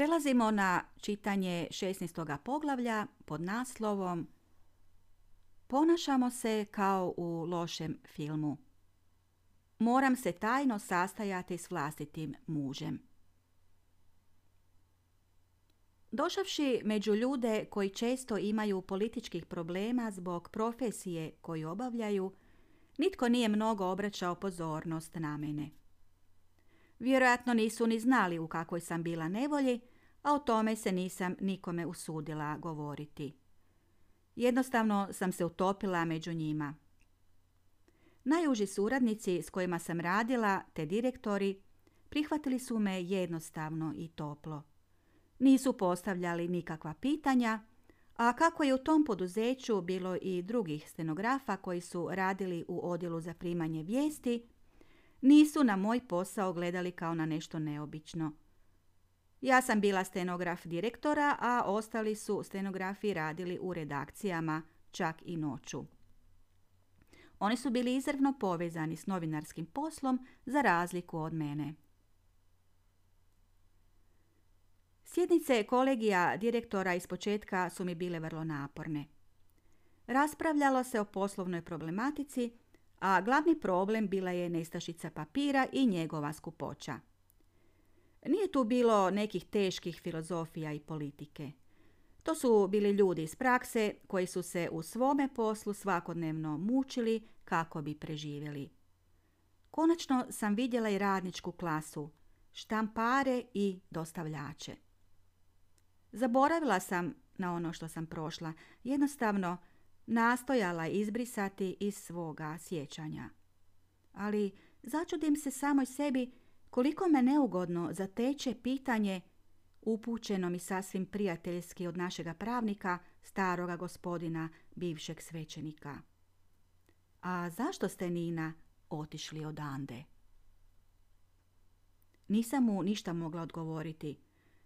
Prelazimo na čitanje 16. poglavlja pod naslovom Ponašamo se kao u lošem filmu. Moram se tajno sastajati s vlastitim mužem. Došavši među ljude koji često imaju političkih problema zbog profesije koju obavljaju, nitko nije mnogo obraćao pozornost na mene. Vjerojatno nisu ni znali u kakvoj sam bila nevolji, a o tome se nisam nikome usudila govoriti. Jednostavno sam se utopila među njima. Najuži suradnici s kojima sam radila, te direktori, prihvatili su me jednostavno i toplo. Nisu postavljali nikakva pitanja, a kako je u tom poduzeću bilo i drugih stenografa koji su radili u odjelu za primanje vijesti, nisu na moj posao gledali kao na nešto neobično. Ja sam bila stenograf direktora, a ostali su stenografi radili u redakcijama, čak i noću. Oni su bili izravno povezani s novinarskim poslom za razliku od mene. Sjednice kolegija direktora iz početka su mi bile vrlo naporne. Raspravljalo se o poslovnoj problematici, a glavni problem bila je nestašica papira i njegova skupoća. Nije tu bilo nekih teških filozofija i politike. To su bili ljudi iz prakse koji su se u svome poslu svakodnevno mučili kako bi preživjeli. Konačno sam vidjela i radničku klasu, štampare i dostavljače. Zaboravila sam na ono što sam prošla, jednostavno nastojala izbrisati iz svoga sjećanja. Ali začudim se samoj sebi koliko me neugodno zateče pitanje upućeno mi sasvim prijateljski od našega pravnika, staroga gospodina, bivšeg svećenika. A zašto ste, Nina, otišli odande? Nisam mu ništa mogla odgovoriti.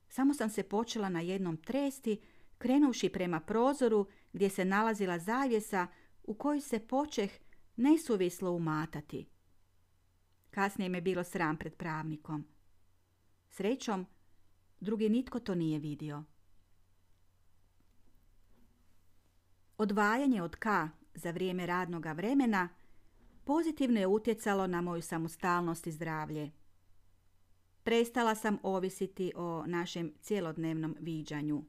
Samo sam se počela na jednom tresti, krenuvši prema prozoru gdje se nalazila zavjesa u kojoj se počeh nesuvislo umatati. Kasnije me bilo sram pred pravnikom. Srećom, drugi nitko to nije vidio. Odvajanje od K za vrijeme radnoga vremena pozitivno je utjecalo na moju samostalnost i zdravlje. Prestala sam ovisiti o našem cjelodnevnom viđanju.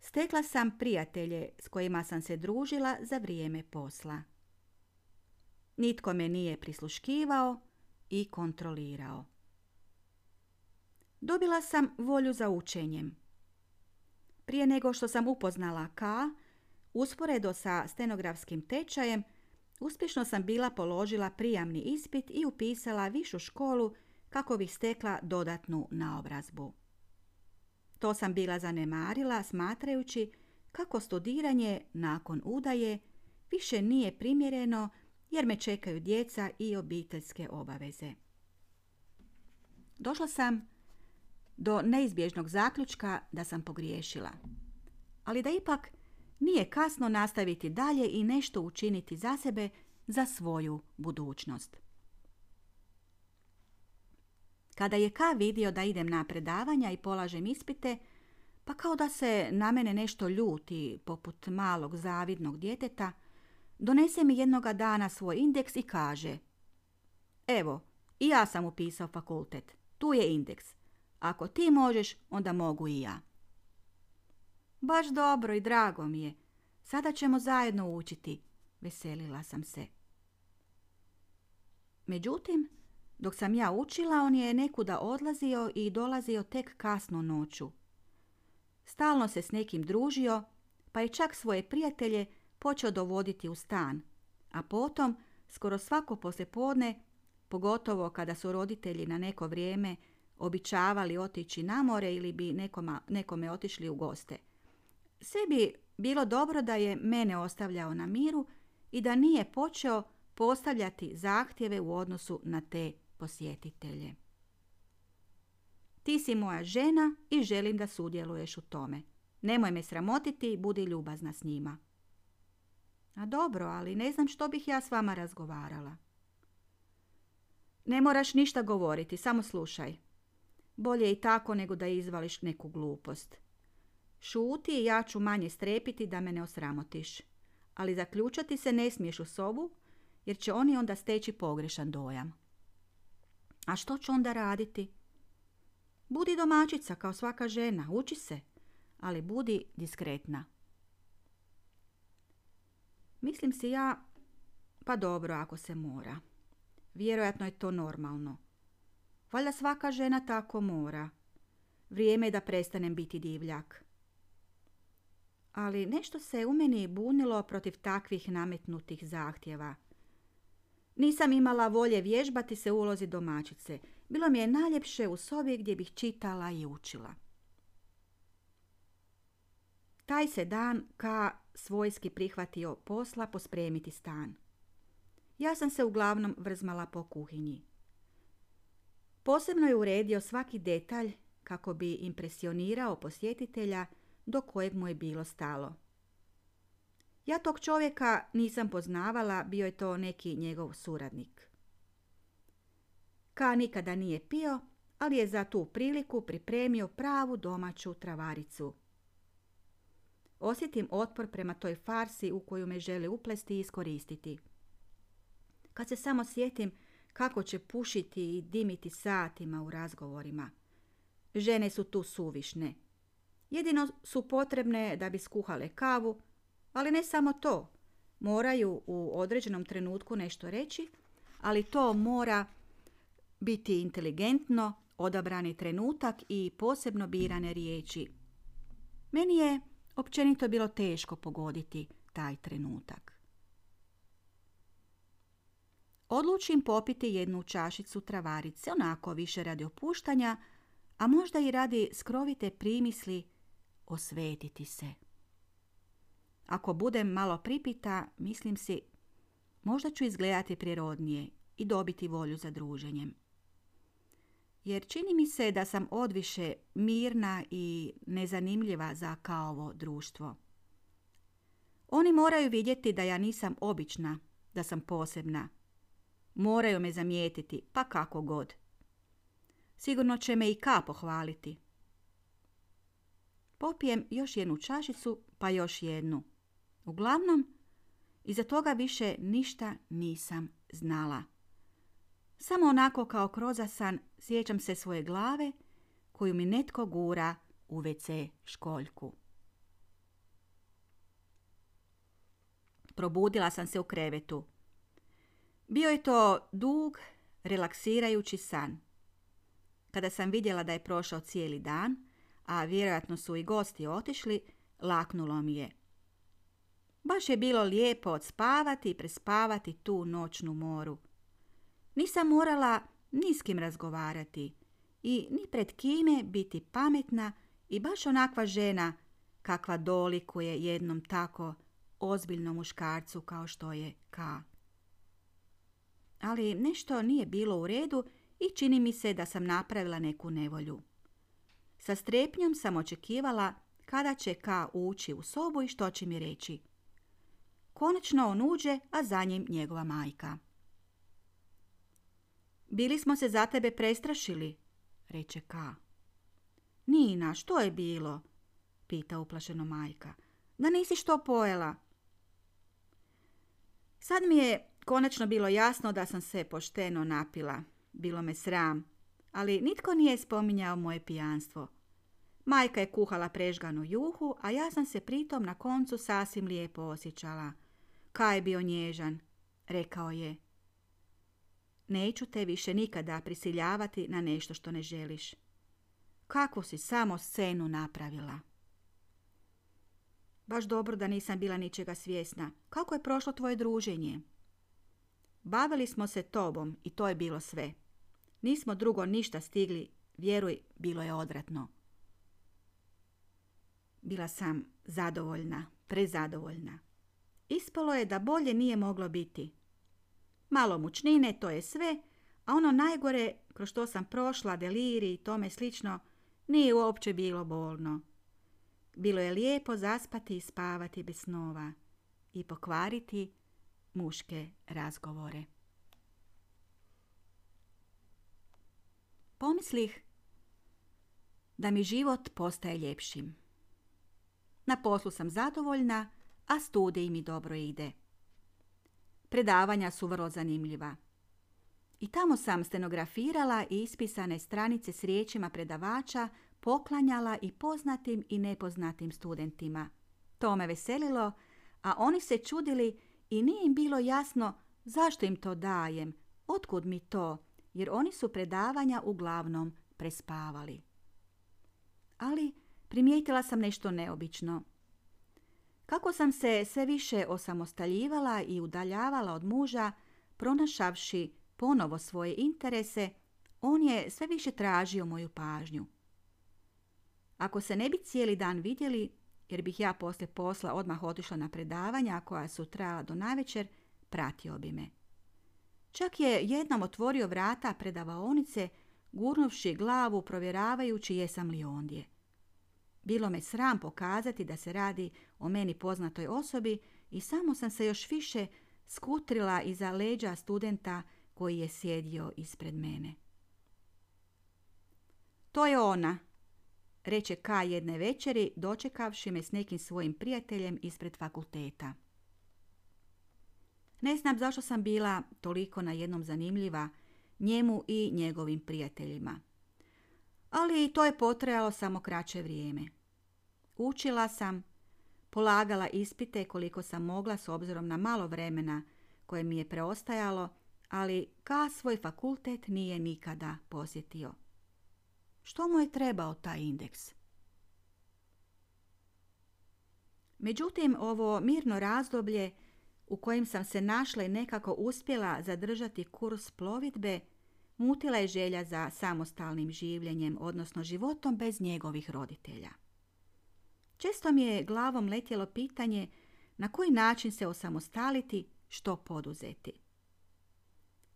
Stekla sam prijatelje s kojima sam se družila za vrijeme posla. Nitko me nije prisluškivao i kontrolirao. Dobila sam volju za učenjem. Prije nego što sam upoznala K, usporedo sa stenografskim tečajem, uspješno sam bila položila prijamni ispit i upisala višu školu kako bih stekla dodatnu naobrazbu. To sam bila zanemarila smatrajući kako studiranje nakon udaje više nije primjereno jer me čekaju djeca i obiteljske obaveze. Došla sam do neizbježnog zaključka da sam pogriješila, ali da ipak nije kasno nastaviti dalje i nešto učiniti za sebe, za svoju budućnost. Kada je Ka vidio da idem na predavanja i polažem ispite, pa kao da se na mene nešto ljuti, poput malog zavidnog djeteta, donese mi jednoga dana svoj indeks i kaže Evo, i ja sam upisao fakultet. Tu je indeks. Ako ti možeš, onda mogu i ja. Baš dobro i drago mi je. Sada ćemo zajedno učiti. Veselila sam se. Međutim, dok sam ja učila, on je nekuda odlazio i dolazio tek kasno noću. Stalno se s nekim družio, pa je čak svoje prijatelje počeo dovoditi u stan, a potom, skoro svako poslijepodne, pogotovo kada su roditelji na neko vrijeme običavali otići na more ili bi nekoma, nekome otišli u goste. Sve bi bilo dobro da je mene ostavljao na miru i da nije počeo postavljati zahtjeve u odnosu na te posjetitelje. Ti si moja žena i želim da sudjeluješ u tome. Nemoj me sramotiti i budi ljubazna s njima. A dobro, ali ne znam što bih ja s vama razgovarala. Ne moraš ništa govoriti, samo slušaj. Bolje i tako nego da izvališ neku glupost. Šuti i ja ću manje strepiti da me ne osramotiš. Ali zaključati se ne smiješ u sobu, jer će oni onda steći pogrešan dojam. A što ću onda raditi? Budi domaćica kao svaka žena, uči se, ali budi diskretna. Mislim si ja, pa dobro ako se mora. Vjerojatno je to normalno. Valjda svaka žena tako mora. Vrijeme je da prestanem biti divljak. Ali nešto se u meni bunilo protiv takvih nametnutih zahtjeva. Nisam imala volje vježbati se ulozi domaćice. Bilo mi je najljepše u sobi gdje bih čitala i učila. Taj se dan ka svojski prihvatio posla pospremiti stan. Ja sam se uglavnom vrzmala po kuhinji. Posebno je uredio svaki detalj kako bi impresionirao posjetitelja do kojeg mu je bilo stalo. Ja tog čovjeka nisam poznavala, bio je to neki njegov suradnik. Ka nikada nije pio, ali je za tu priliku pripremio pravu domaću travaricu. Osjetim otpor prema toj farsi u koju me žele uplesti i iskoristiti. Kad se samo sjetim kako će pušiti i dimiti satima u razgovorima. Žene su tu suvišne. Jedino su potrebne da bi skuhale kavu, ali ne samo to. Moraju u određenom trenutku nešto reći, ali to mora biti inteligentno, odabrani trenutak i posebno birane riječi. Meni je općenito bilo teško pogoditi taj trenutak. Odlučim popiti jednu čašicu travarice, onako više radi opuštanja, a možda i radi skrovite primisli osvetiti se. Ako budem malo pripita, mislim si, možda ću izgledati prirodnije i dobiti volju za druženjem. Jer čini mi se da sam odviše mirna i nezanimljiva za kaovo društvo. Oni moraju vidjeti da ja nisam obična, da sam posebna. Moraju me zamijetiti, pa kako god. Sigurno će me i ka pohvaliti. Popijem još jednu čašicu, pa još jednu. Uglavnom, iza toga više ništa nisam znala. Samo onako kao krozasan sjećam se svoje glave koju mi netko gura u WC školjku. Probudila sam se u krevetu. Bio je to dug, relaksirajući san. Kada sam vidjela da je prošao cijeli dan, a vjerojatno su i gosti otišli, laknulo mi je. Baš je bilo lijepo odspavati i prespavati tu noćnu moru. Nisam morala ni s kim razgovarati i ni pred kime biti pametna i baš onakva žena kakva dolikuje jednom tako ozbiljnom muškarcu kao što je K. Ali nešto nije bilo u redu i čini mi se da sam napravila neku nevolju. Sa strepnjom sam očekivala kada će K ući u sobu i što će mi reći. Konačno on uđe, a za njim njegova majka. Bili smo se za tebe prestrašili, reče Ka. Nina, što je bilo? pita uplašeno majka. Da nisi što pojela? Sad mi je konačno bilo jasno da sam se pošteno napila. Bilo me sram, ali nitko nije spominjao moje pijanstvo. Majka je kuhala prežganu juhu, a ja sam se pritom na koncu sasvim lijepo osjećala. Kaj je bio nježan, rekao je. Neću te više nikada prisiljavati na nešto što ne želiš. Kako si samo scenu napravila? Baš dobro da nisam bila ničega svjesna. Kako je prošlo tvoje druženje? Bavili smo se tobom i to je bilo sve. Nismo drugo ništa stigli, vjeruj, bilo je odvratno. Bila sam zadovoljna, prezadovoljna. Ispalo je da bolje nije moglo biti. Malo mučnine, to je sve, a ono najgore kroz što sam prošla, deliri i tome slično, nije uopće bilo bolno. Bilo je lijepo zaspati i spavati bez snova i pokvariti muške razgovore. Pomislih da mi život postaje ljepšim. Na poslu sam zadovoljna, a studij mi dobro ide. Predavanja su vrlo zanimljiva. I tamo sam stenografirala i ispisane stranice s riječima predavača poklanjala i poznatim i nepoznatim studentima. To me veselilo, a oni se čudili i nije im bilo jasno zašto im to dajem, otkud mi to, jer oni su predavanja uglavnom prespavali. Ali primijetila sam nešto neobično. Kako sam se sve više osamostaljivala i udaljavala od muža, pronašavši ponovo svoje interese, on je sve više tražio moju pažnju. Ako se ne bi cijeli dan vidjeli, jer bih ja poslije posla odmah otišla na predavanja koja su trajala do navečer, pratio bi me. Čak je jednom otvorio vrata predavaonice, gurnuvši glavu provjeravajući jesam li ondje. Bilo me sram pokazati da se radi o meni poznatoj osobi i samo sam se još više skutrila iza leđa studenta koji je sjedio ispred mene. To je ona, reče K jedne večeri, dočekavši me s nekim svojim prijateljem ispred fakulteta. Ne znam zašto sam bila toliko na jednom zanimljiva njemu i njegovim prijateljima. Ali to je potrajalo samo kraće vrijeme. Učila sam, polagala ispite koliko sam mogla s obzirom na malo vremena koje mi je preostajalo, ali ka svoj fakultet nije nikada posjetio. Što mu je trebao taj indeks? Međutim, ovo mirno razdoblje u kojem sam se našla i nekako uspjela zadržati kurs plovidbe, mutila je želja za samostalnim življenjem, odnosno životom bez njegovih roditelja. Često mi je glavom letjelo pitanje na koji način se osamostaliti, što poduzeti.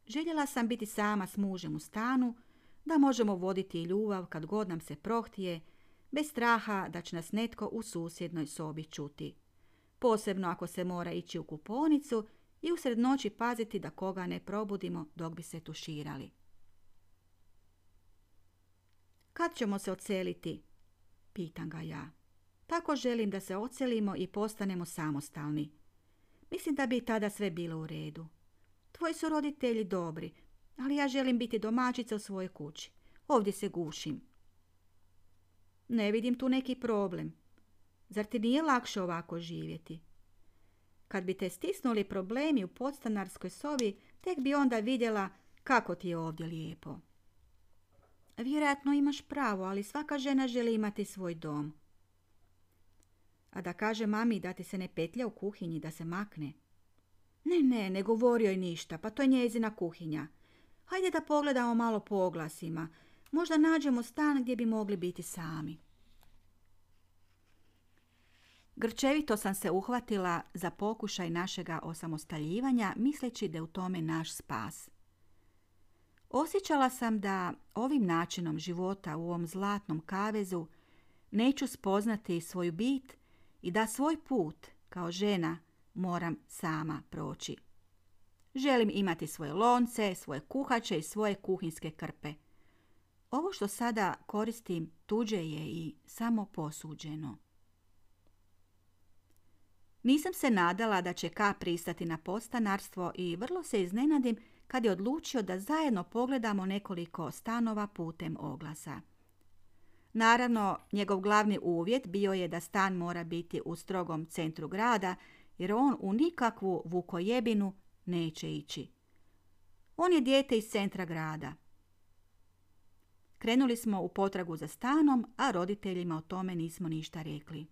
Željela sam biti sama s mužem u stanu, da možemo voditi ljubav kad god nam se prohtije, bez straha da će nas netko u susjednoj sobi čuti. Posebno ako se mora ići u kuponicu i usred noći paziti da koga ne probudimo dok bi se tuširali. Kad ćemo se oceliti? Pitam ga ja. Tako želim da se ocelimo i postanemo samostalni. Mislim da bi tada sve bilo u redu. Tvoji su roditelji dobri, ali ja želim biti domaćica u svojoj kući. Ovdje se gušim. Ne vidim tu neki problem. Zar ti nije lakše ovako živjeti? Kad bi te stisnuli problemi u podstanarskoj sobi, tek bi onda vidjela kako ti je ovdje lijepo. Vjerojatno imaš pravo, ali svaka žena želi imati svoj dom. A da kaže mami da ti se ne petlja u kuhinji, da se makne. Ne, ne, ne govorio je ništa, pa to je njezina kuhinja. Hajde da pogledamo malo po oglasima. Možda nađemo stan gdje bi mogli biti sami. Grčevito sam se uhvatila za pokušaj našega osamostaljivanja, misleći da je u tome naš spas. Osjećala sam da ovim načinom života u ovom zlatnom kavezu neću spoznati svoju bit i da svoj put kao žena moram sama proći. Želim imati svoje lonce, svoje kuhače i svoje kuhinske krpe. Ovo što sada koristim tuđe je i samo posuđeno. Nisam se nadala da će K pristati na postanarstvo i vrlo se iznenadim kad je odlučio da zajedno pogledamo nekoliko stanova putem oglasa. Naravno, njegov glavni uvjet bio je da stan mora biti u strogom centru grada, jer on u nikakvu vukojebinu neće ići. On je dijete iz centra grada. Krenuli smo u potragu za stanom, a roditeljima o tome nismo ništa rekli.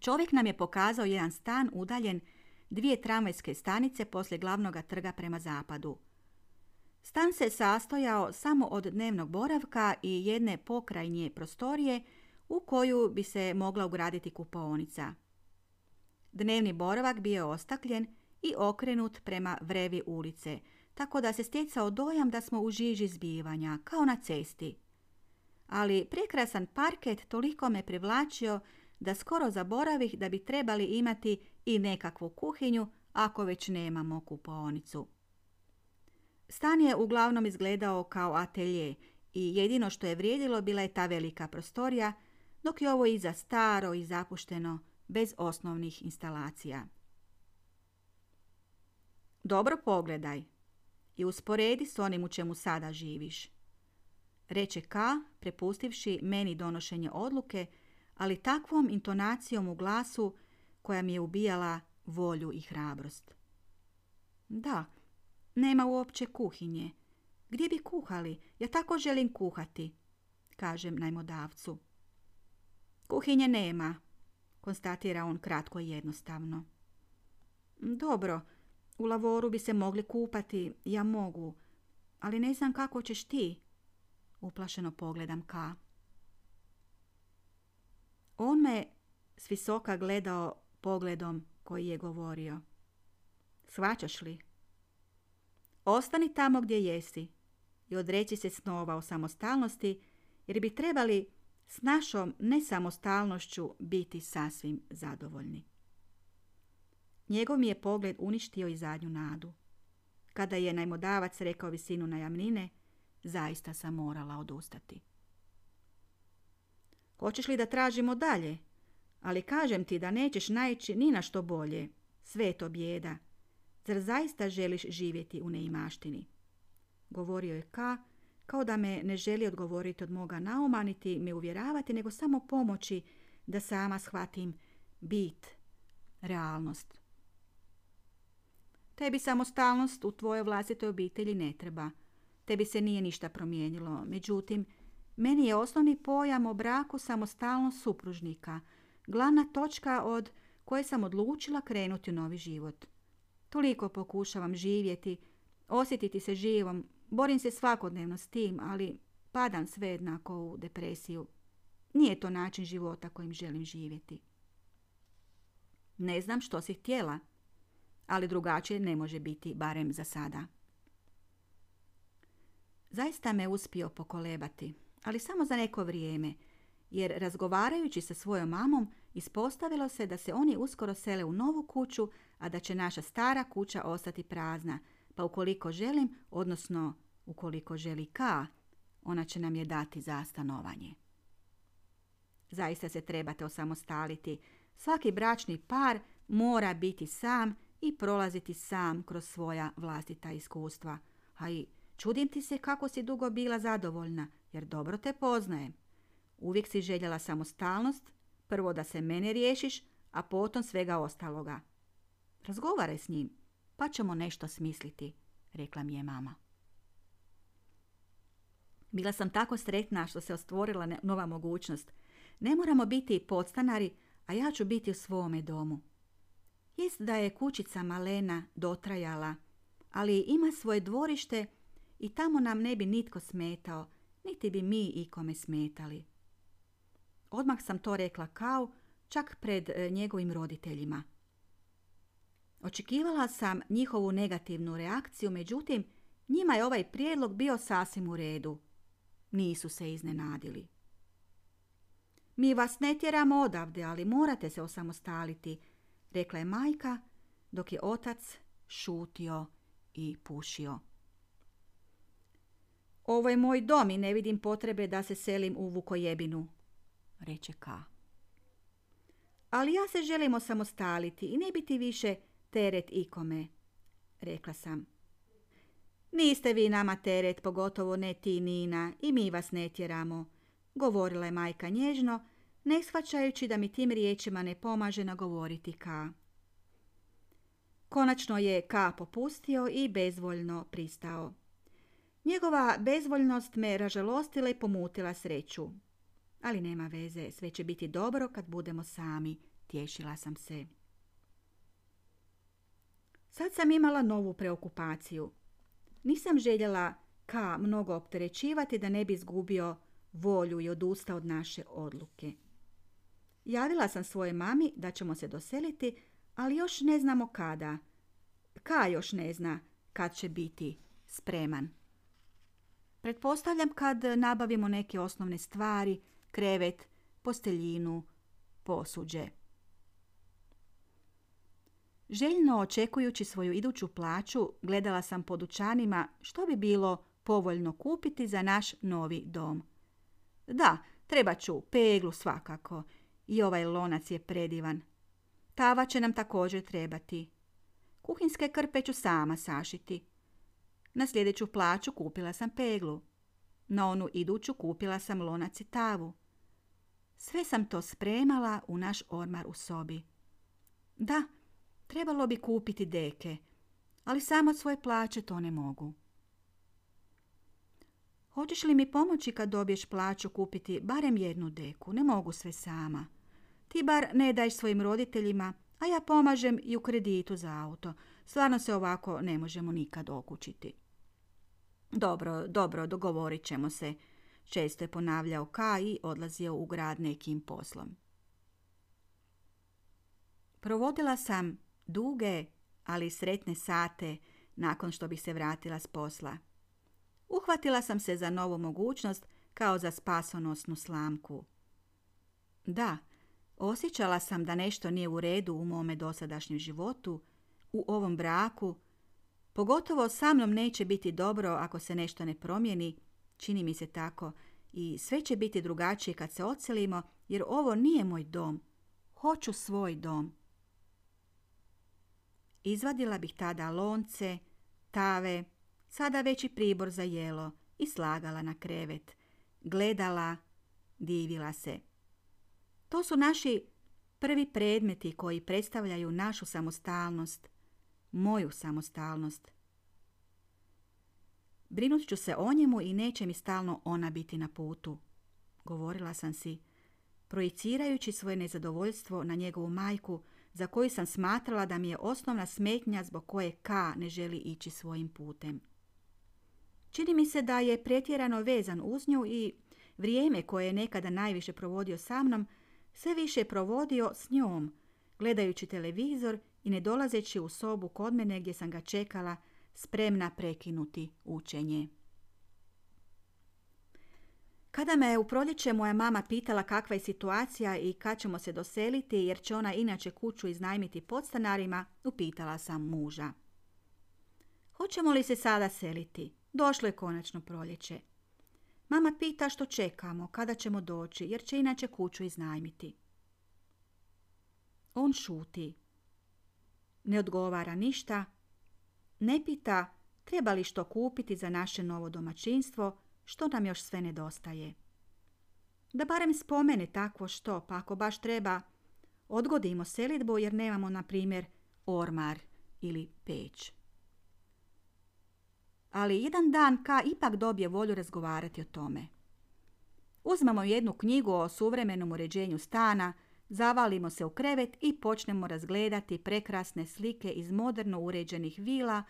Čovjek nam je pokazao jedan stan udaljen dvije tramvajske stanice poslije glavnog trga prema zapadu. Stan se sastojao samo od dnevnog boravka i jedne pokrajnje prostorije u koju bi se mogla ugraditi kupaonica. Dnevni boravak bio je ostakljen i okrenut prema vrevi ulice, tako da se stjecao dojam da smo u žiži zbivanja, kao na cesti. Ali prekrasan parket toliko me privlačio da skoro zaboravih da bi trebali imati i nekakvu kuhinju ako već nemamo kupaonicu. Stan je uglavnom izgledao kao atelje i jedino što je vrijedilo bila je ta velika prostorija, dok je ovo iza staro i zapušteno, bez osnovnih instalacija. Dobro pogledaj i usporedi s onim u čemu sada živiš. Reče K, prepustivši meni donošenje odluke, ali takvom intonacijom u glasu koja mi je ubijala volju i hrabrost. Da, nema uopće kuhinje. Gdje bi kuhali? Ja tako želim kuhati, kažem najmodavcu. Kuhinje nema, konstatira on kratko i jednostavno. Dobro, u lavoru bi se mogli kupati, ja mogu, ali ne znam kako ćeš ti. Uplašeno pogledam ka. On me s visoka gledao pogledom koji je govorio. Svačaš li? Ostani tamo gdje jesi i odreći se snova o samostalnosti jer bi trebali s našom nesamostalnošću biti sasvim zadovoljni. Njegov mi je pogled uništio i zadnju nadu. Kada je najmodavac rekao visinu najamnine, zaista sam morala odustati. Hoćeš li da tražimo dalje? Ali kažem ti da nećeš naići ni na što bolje. Sve je to bijeda. Zar zaista želiš živjeti u neimaštini? Govorio je Ka, kao da me ne želi odgovoriti od moga nauma, niti me uvjeravati, nego samo pomoći da sama shvatim bit, realnost. Tebi samostalnost u tvojoj vlastitoj obitelji ne treba. Tebi se nije ništa promijenilo. Međutim, meni je osnovni pojam o braku samostalnost supružnika, glavna točka od koje sam odlučila krenuti u novi život. Toliko pokušavam živjeti, osjetiti se živom, borim se svakodnevno s tim, ali padam sve jednako u depresiju. Nije to način života kojim želim živjeti. Ne znam što si htjela, ali drugačije ne može biti, barem za sada. Zaista me uspio pokolebati, ali samo za neko vrijeme, jer razgovarajući sa svojom mamom ispostavilo se da se oni uskoro sele u novu kuću, a da će naša stara kuća ostati prazna, pa ukoliko želim, odnosno ukoliko želi ka, ona će nam je dati za stanovanje. Zaista se trebate osamostaliti. Svaki bračni par mora biti sam i prolaziti sam kroz svoja vlastita iskustva. A i čudim ti se kako si dugo bila zadovoljna, jer dobro te poznajem. Uvijek si željela samostalnost, prvo da se mene riješiš, a potom svega ostaloga. Razgovaraj s njim, pa ćemo nešto smisliti, rekla mi je mama. Bila sam tako sretna što se ostvorila nova mogućnost. Ne moramo biti podstanari, a ja ću biti u svome domu. Jest da je kućica malena dotrajala, ali ima svoje dvorište i tamo nam ne bi nitko smetao, niti bi mi ikome smetali. Odmah sam to rekla kao, čak pred e, njegovim roditeljima. Očekivala sam njihovu negativnu reakciju, međutim, njima je ovaj prijedlog bio sasvim u redu. Nisu se iznenadili. Mi vas ne tjeramo odavde, ali morate se osamostaliti, rekla je majka, dok je otac šutio i pušio. Ovo je moj dom i ne vidim potrebe da se selim u Vukojebinu, reče Ka. Ali ja se želim osamostaliti i ne biti više teret ikome, rekla sam. Niste vi nama teret, pogotovo ne ti Nina, i mi vas ne tjeramo, govorila je majka nježno, ne shvaćajući da mi tim riječima ne pomaže nagovoriti Ka. Konačno je Ka popustio i bezvoljno pristao. Njegova bezvoljnost me ražalostila i pomutila sreću. Ali nema veze, sve će biti dobro kad budemo sami, tješila sam se. Sad sam imala novu preokupaciju. Nisam željela Ka mnogo opterećivati da ne bi izgubio volju i odustao od naše odluke. Javila sam svoje mami da ćemo se doseliti, ali još ne znamo kada. Ka još ne zna kad će biti spreman. Pretpostavljam kad nabavimo neke osnovne stvari, krevet, posteljinu, posuđe. Željno očekujući svoju iduću plaću, gledala sam po dućanima što bi bilo povoljno kupiti za naš novi dom. Da, treba ću peglu svakako. I ovaj lonac je predivan. Tava će nam također trebati. Kuhinske krpe ću sama sašiti. Na sljedeću plaću kupila sam peglu. Na onu iduću kupila sam lonac i tavu. Sve sam to spremala u naš ormar u sobi. Da, trebalo bi kupiti deke, ali samo od svoje plaće to ne mogu. Hoćeš li mi pomoći kad dobiješ plaću kupiti barem jednu deku? Ne mogu sve sama. Ti bar ne dajš svojim roditeljima, a ja pomažem i u kreditu za auto. Stvarno se ovako ne možemo nikad okućiti. Dobro, dobro, dogovorit ćemo se. Često je ponavljao Ka i odlazio u grad nekim poslom. Provodila sam duge, ali sretne sate nakon što bih se vratila s posla. Uhvatila sam se za novu mogućnost kao za spasonosnu slamku. Da, osjećala sam da nešto nije u redu u mome dosadašnjem životu, u ovom braku, pogotovo sa mnom neće biti dobro ako se nešto ne promijeni, čini mi se tako, i sve će biti drugačije kad se ocelimo, jer ovo nije moj dom. Hoću svoj dom. Izvadila bih tada lonce, tave, sada već i pribor za jelo i slagala na krevet. Gledala, divila se. To su naši prvi predmeti koji predstavljaju našu samostalnost, moju samostalnost. Brinut ću se o njemu i neće mi stalno ona biti na putu. Govorila sam si, projicirajući svoje nezadovoljstvo na njegovu majku, za koju sam smatrala da mi je osnovna smetnja zbog koje K ne želi ići svojim putem. Čini mi se da je pretjerano vezan uz nju i vrijeme koje je nekada najviše provodio sa mnom, sve više provodio s njom, gledajući televizor i ne dolazeći u sobu kod mene gdje sam ga čekala, spremna prekinuti učenje. Kada me u proljeće moja mama pitala kakva je situacija i kad ćemo se doseliti, jer će ona inače kuću iznajmiti podstanarima, upitala sam muža. Hoćemo li se sada seliti? Došlo je konačno proljeće. Mama pita što čekamo, kada ćemo doći, jer će inače kuću iznajmiti. On šuti. Ne odgovara ništa. Ne pita treba li što kupiti za naše novo domaćinstvo, što nam još sve nedostaje. Da barem spomene takvo što, pa ako baš treba, odgodimo selitbu jer nemamo, na primjer, ormar ili peć. Ali jedan dan Ka ipak dobije volju razgovarati o tome. Uzmemo jednu knjigu o suvremenom uređenju stana, zavalimo se u krevet i počnemo razgledati prekrasne slike iz moderno uređenih vila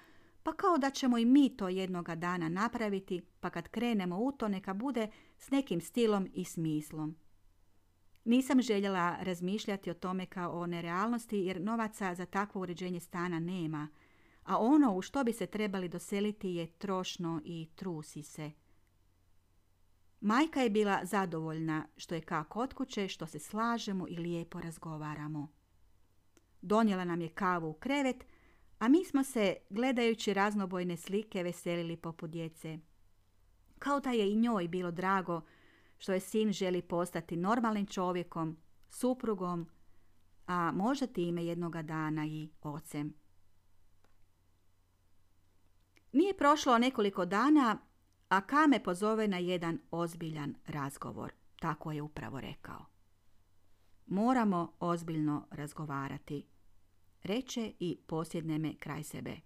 pa kao da ćemo i mi to jednoga dana napraviti, pa kad krenemo u to neka bude s nekim stilom i smislom. Nisam željela razmišljati o tome kao o nerealnosti jer novaca za takvo uređenje stana nema, a ono u što bi se trebali doseliti je trošno i trusi se. Majka je bila zadovoljna što je kao kod kuće, što se slažemo i lijepo razgovaramo. Donijela nam je kavu u krevet, a mi smo se, gledajući raznobojne slike, veselili poput djece. Kao da je i njoj bilo drago što je sin želi postati normalnim čovjekom, suprugom, a možda time jednoga dana i ocem. Nije prošlo nekoliko dana, a Kame pozove na jedan ozbiljan razgovor. Tako je upravo rekao. Moramo ozbiljno razgovarati reče i posjedne me kraj sebe.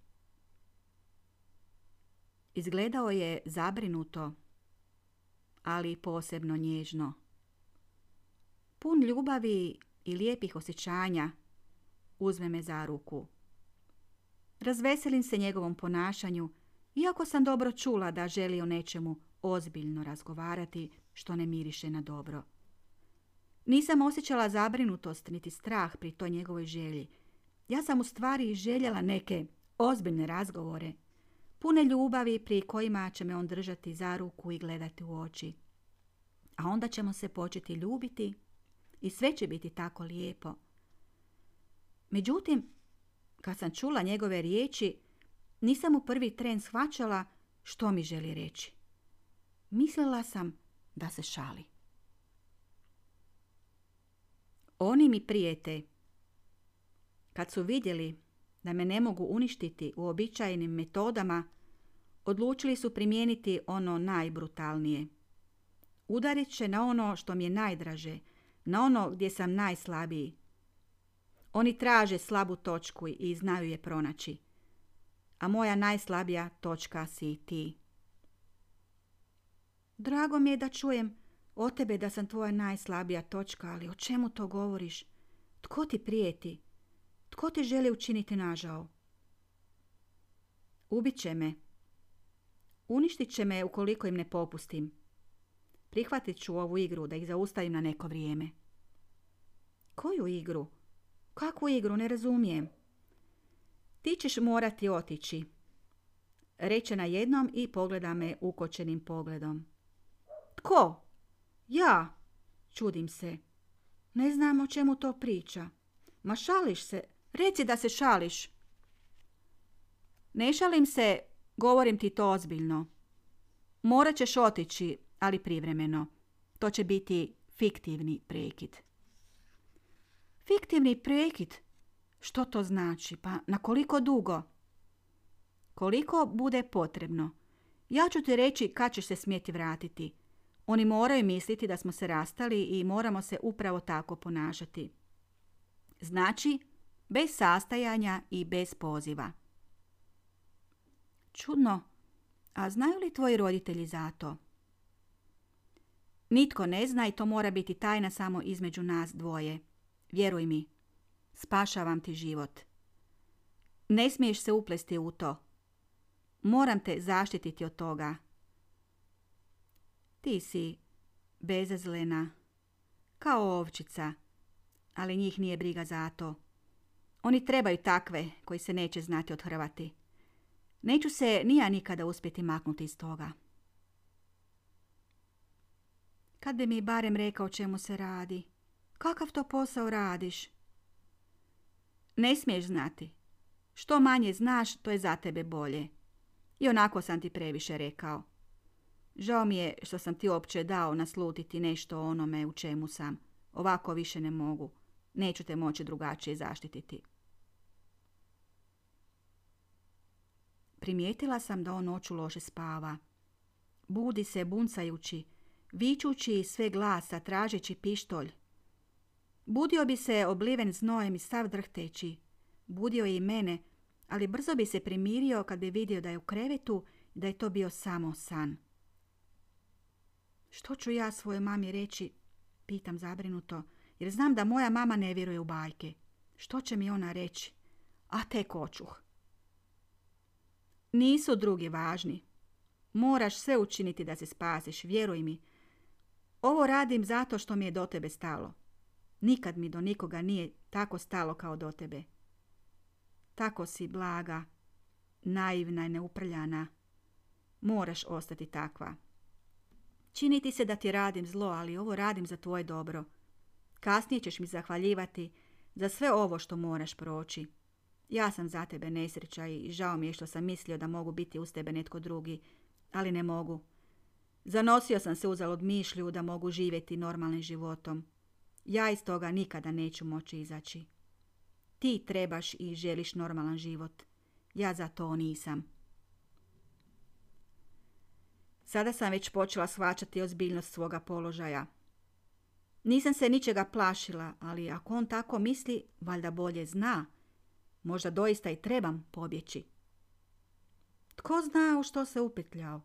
Izgledao je zabrinuto, ali posebno nježno. Pun ljubavi i lijepih osjećanja uzme me za ruku. Razveselim se njegovom ponašanju, iako sam dobro čula da želi o nečemu ozbiljno razgovarati, što ne miriše na dobro. Nisam osjećala zabrinutost niti strah pri toj njegovoj želji, ja sam u stvari željela neke ozbiljne razgovore, pune ljubavi pri kojima će me on držati za ruku i gledati u oči. A onda ćemo se početi ljubiti i sve će biti tako lijepo. Međutim, kad sam čula njegove riječi, nisam u prvi tren shvaćala Što mi želi reći? Mislila sam da se šali. Oni mi prijete. Kad su vidjeli da me ne mogu uništiti uobičajenim metodama, odlučili su primijeniti ono najbrutalnije. Udarit će na ono što mi je najdraže, na ono gdje sam najslabiji. Oni traže slabu točku i znaju je pronaći. A moja najslabija točka si ti. Drago mi je da čujem o tebe da sam tvoja najslabija točka, ali o čemu to govoriš? Tko ti prijeti? Tko ti želi učiniti nažao? Ubit će me. Uništit će me ukoliko im ne popustim. Prihvatit ću ovu igru da ih zaustavim na neko vrijeme. Koju igru? Kakvu igru? Ne razumijem. Ti ćeš morati otići. Reče na jednom i pogleda me ukočenim pogledom. Tko? Ja. Čudim se. Ne znam o čemu to priča. Ma šališ se. Reci da se šališ. Ne šalim se, govorim ti to ozbiljno. Morat ćeš otići, ali privremeno. To će biti fiktivni prekid. Fiktivni prekid? Što to znači? Pa na koliko dugo? Koliko bude potrebno. Ja ću ti reći kad ćeš se smjeti vratiti. Oni moraju misliti da smo se rastali i moramo se upravo tako ponašati. Znači, bez sastajanja i bez poziva. Čudno, a znaju li tvoji roditelji za to? Nitko ne zna i to mora biti tajna samo između nas dvoje. Vjeruj mi, spašavam ti život. Ne smiješ se uplesti u to. Moram te zaštititi od toga. Ti si bezazlena, kao ovčica, ali njih nije briga za to. Oni trebaju takve koji se neće znati odhrvati. Neću se nija nikada uspjeti maknuti iz toga. Kad bi mi barem rekao čemu se radi. Kakav to posao radiš? Ne smiješ znati. Što manje znaš, to je za tebe bolje. I onako sam ti previše rekao. Žao mi je što sam ti opće dao naslutiti nešto onome u čemu sam. Ovako više ne mogu. Neću te moći drugačije zaštititi. Primijetila sam da on noću loše spava. Budi se buncajući, vičući sve glasa, tražeći pištolj. Budio bi se obliven znojem i stav drhteći. Budio je i mene, ali brzo bi se primirio kad bi vidio da je u krevetu i da je to bio samo san. Što ću ja svojoj mami reći? Pitam zabrinuto, jer znam da moja mama ne vjeruje u bajke. Što će mi ona reći? A tek očuh. Nisu drugi važni. Moraš sve učiniti da se spasiš, vjeruj mi. Ovo radim zato što mi je do tebe stalo. Nikad mi do nikoga nije tako stalo kao do tebe. Tako si blaga, naivna i neuprljana. Moraš ostati takva. Čini ti se da ti radim zlo, ali ovo radim za tvoje dobro. Kasnije ćeš mi zahvaljivati za sve ovo što moraš proći. Ja sam za tebe nesreća i žao mi je što sam mislio da mogu biti uz tebe netko drugi, ali ne mogu. Zanosio sam se uzalud mišlju da mogu živjeti normalnim životom. Ja iz toga nikada neću moći izaći. Ti trebaš i želiš normalan život. Ja za to nisam. Sada sam već počela shvaćati ozbiljnost svoga položaja. Nisam se ničega plašila, ali ako on tako misli, valjda bolje zna. Možda doista i trebam pobjeći. Tko zna u što se upetljao?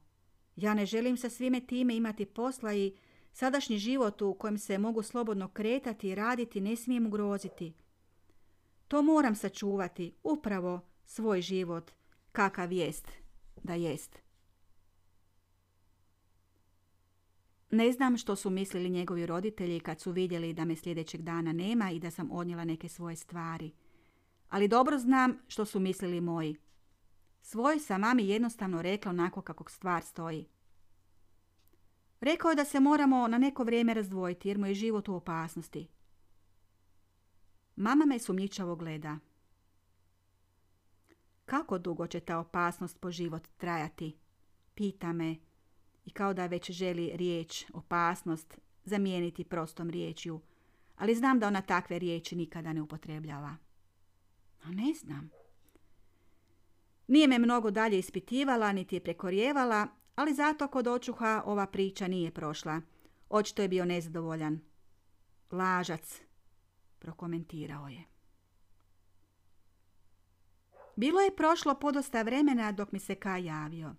Ja ne želim sa svime time imati posla i sadašnji život u kojem se mogu slobodno kretati i raditi ne smijem ugroziti. To moram sačuvati, upravo svoj život, kakav jest, da jest. Ne znam što su mislili njegovi roditelji kad su vidjeli da me sljedećeg dana nema i da sam odnijela neke svoje stvari. Ali dobro znam što su mislili moji. Svoj sam mami jednostavno rekla onako kako stvar stoji. Rekao je da se moramo na neko vrijeme razdvojiti jer mu je život u opasnosti. Mama me sumnjičavo gleda. Kako dugo će ta opasnost po život trajati? Pita me i kao da već želi riječ, opasnost, zamijeniti prostom riječju, ali znam da ona takve riječi nikada ne upotrebljava. A ne znam. Nije me mnogo dalje ispitivala, niti je prekorjevala, ali zato kod očuha ova priča nije prošla. Očito je bio nezadovoljan. Lažac, prokomentirao je. Bilo je prošlo podosta vremena dok mi se Ka javio.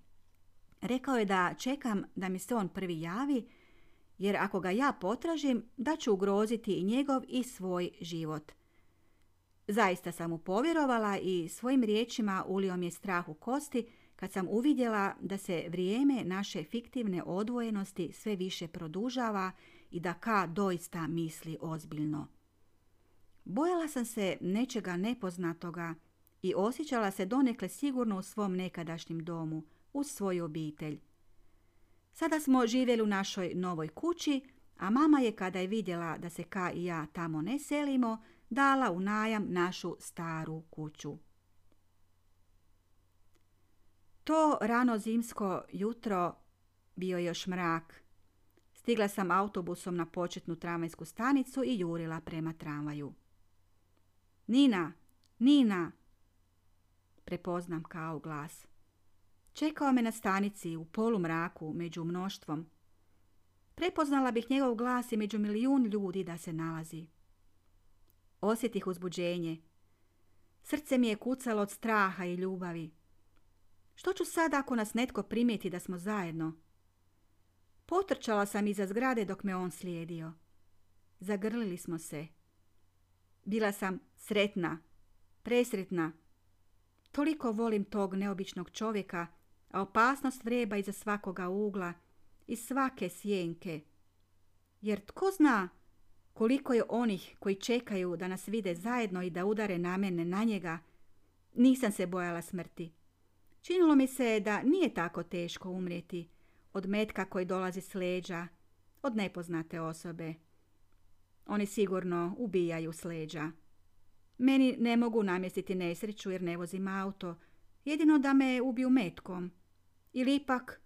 Rekao je da čekam da mi se on prvi javi, jer ako ga ja potražim, da ću ugroziti i njegov i svoj život. Zaista sam mu povjerovala i svojim riječima ulio mi je strah u kosti kad sam uvidjela da se vrijeme naše fiktivne odvojenosti sve više produžava i da Ka doista misli ozbiljno. Bojala sam se nečega nepoznatoga i osjećala se donekle sigurno u svom nekadašnjem domu, uz svoju obitelj. Sada smo živjeli u našoj novoj kući, a mama je kada je vidjela da se Ka i ja tamo ne selimo, dala u najam našu staru kuću. To rano zimsko jutro bio još mrak. Stigla sam autobusom na početnu tramvajsku stanicu i jurila prema tramvaju. Nina, Nina, prepoznam kao glas. Čekao me na stanici u polumraku među mnoštvom. Prepoznala bih njegov glas i među milijun ljudi da se nalazi. Osjetih uzbuđenje. Srce mi je kucalo od straha i ljubavi. Što ću sad ako nas netko primijeti da smo zajedno? Potrčala sam iza zgrade dok me on slijedio. Zagrlili smo se. Bila sam sretna, presretna. Toliko volim tog neobičnog čovjeka, a opasnost vreba iza svakoga ugla, i svake sjenke. Jer tko zna koliko je onih koji čekaju da nas vide zajedno i da udare na mene na njega, nisam se bojala smrti. Činilo mi se da nije tako teško umrijeti od metka koji dolazi s leđa, od nepoznate osobe. Oni sigurno ubijaju s leđa. Meni ne mogu namjestiti nesreću jer ne vozim auto, jedino da me ubiju metkom. Ili ipak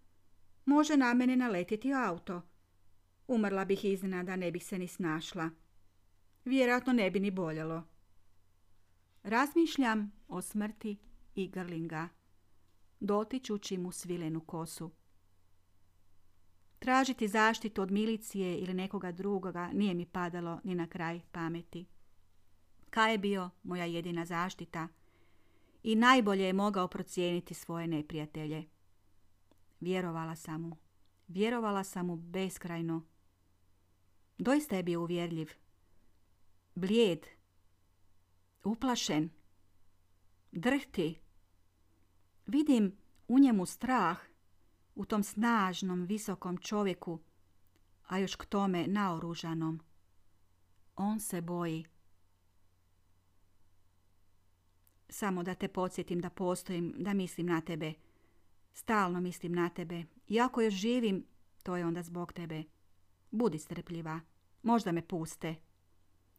može na mene naletiti auto. Umrla bih iznenada, ne bih se ni snašla. Vjerojatno ne bi ni boljelo. Razmišljam o smrti i grlinga dotičući mu svilenu kosu. Tražiti zaštitu od milicije ili nekoga drugoga nije mi padalo ni na kraj pameti. Kaj je bio moja jedina zaštita i najbolje je mogao procijeniti svoje neprijatelje. Vjerovala sam mu. Vjerovala sam mu beskrajno. Doista je bio uvjerljiv. Blijed. Uplašen. Drhti. Vidim u njemu strah, u tom snažnom, visokom čovjeku, a još k tome naoružanom. On se boji. Samo da te podsjetim da postojim, da mislim na tebe. Stalno mislim na tebe. I ako još živim, to je onda zbog tebe. Budi strpljiva. Možda me puste.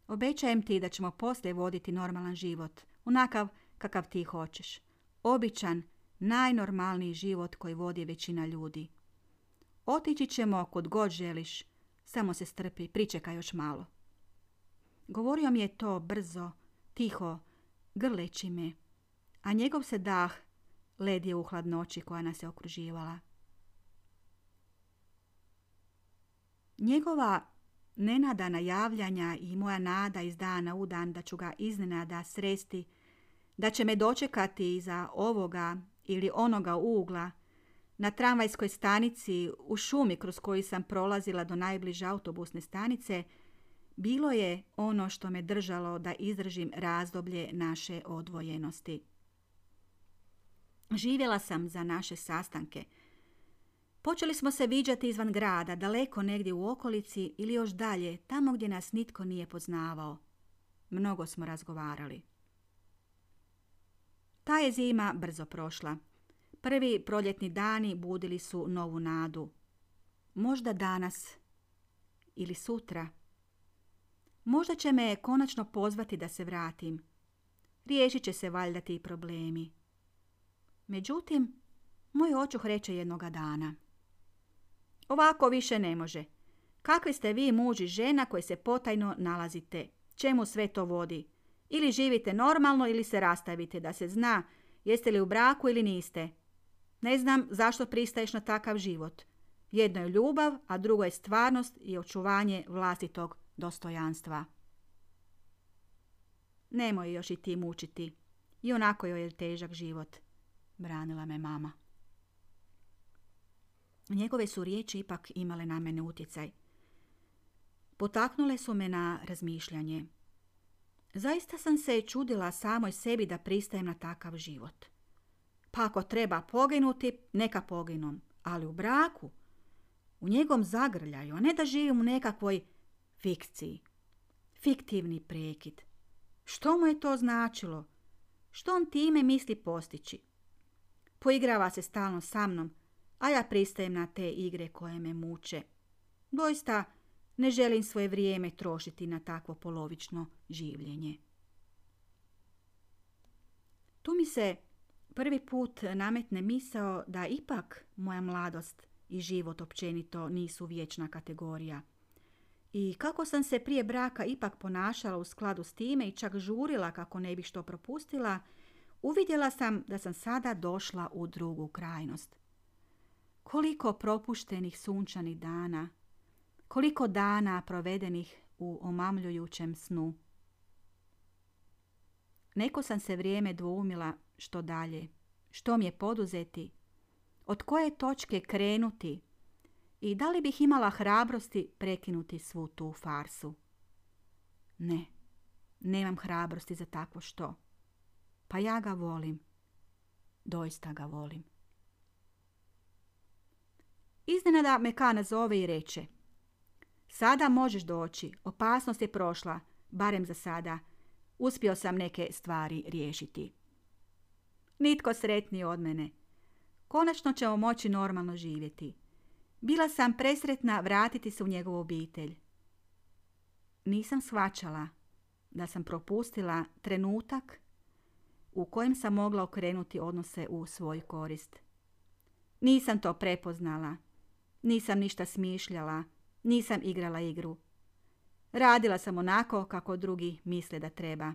Obećajem ti da ćemo poslije voditi normalan život. Onakav kakav ti hoćeš. Običan, najnormalniji život koji vodi većina ljudi. Otići ćemo kod god želiš, samo se strpi, pričekaj još malo. Govorio mi je to brzo, tiho, grleći me, a njegov se dah ledio u hladnoći koja nas je okruživala. Njegova nenadana javljanja i moja nada iz dana u dan da ću ga iznenada sresti, da će me dočekati iza ovoga ili onoga ugla, na tramvajskoj stanici, u šumi kroz koju sam prolazila do najbliže autobusne stanice, bilo je ono što me držalo da izdržim razdoblje naše odvojenosti. Živjela sam za naše sastanke. Počeli smo se viđati izvan grada, daleko negdje u okolici ili još dalje, tamo gdje nas nitko nije poznavao. Mnogo smo razgovarali. Ta je zima brzo prošla. Prvi proljetni dani budili su novu nadu. Možda danas ili sutra. Možda će me konačno pozvati da se vratim. Riješit će se valjda ti problemi. Međutim, Moj očuh reče jednoga dana. Ovako više ne može. Kakvi ste vi muž i žena koji se potajno nalazite? Čemu sve to vodi? Ili živite normalno ili se rastavite da se zna jeste li u braku ili niste. Ne znam zašto pristaješ na takav život. Jedno je ljubav, a drugo je stvarnost i očuvanje vlastitog dostojanstva. Nemoj još i ti mučiti. I onako joj je težak život. Branila me mama. Njegove su riječi ipak imale na mene utjecaj. Potaknule su me na razmišljanje. Zaista sam se čudila samoj sebi da pristajem na takav život. Pa ako treba poginuti, neka poginom. Ali u braku, u njegom zagrljaju, a ne da živim u nekakvoj fikciji. Fiktivni prekid. Što mu je to značilo? Što on time misli postići? Poigrava se stalno sa mnom, a ja pristajem na te igre koje me muče. Doista ne želim svoje vrijeme trošiti na takvo polovično življenje. Tu mi se prvi put nametne misao da ipak moja mladost i život općenito nisu vječna kategorija. I kako sam se prije braka ipak ponašala u skladu s time i čak žurila kako ne bi što propustila, uvidjela sam da sam sada došla u drugu krajnost. Koliko propuštenih sunčanih dana, koliko dana provedenih u omamljujućem snu. Neko sam se vrijeme dvoumila što dalje, što mi je poduzeti, od koje točke krenuti i da li bih imala hrabrosti prekinuti svu tu farsu. Ne, nemam hrabrosti za takvo što. Pa ja ga volim. Doista ga volim. Iznenada me Kana zove i reče. Sada možeš doći, opasnost je prošla, barem za sada. Uspio sam neke stvari riješiti. Nitko sretniji od mene. Konačno ćemo moći normalno živjeti. Bila sam presretna vratiti se u njegovu obitelj. Nisam shvaćala da sam propustila trenutak u kojem sam mogla okrenuti odnose u svoj korist. Nisam to prepoznala. Nisam ništa smišljala. Nisam igrala igru. Radila sam onako kako drugi misle da treba.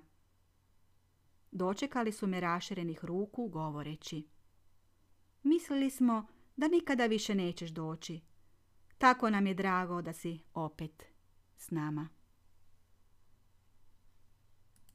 Dočekali su me raširenih ruku govoreći. Mislili smo da nikada više nećeš doći. Tako nam je drago da si opet s nama.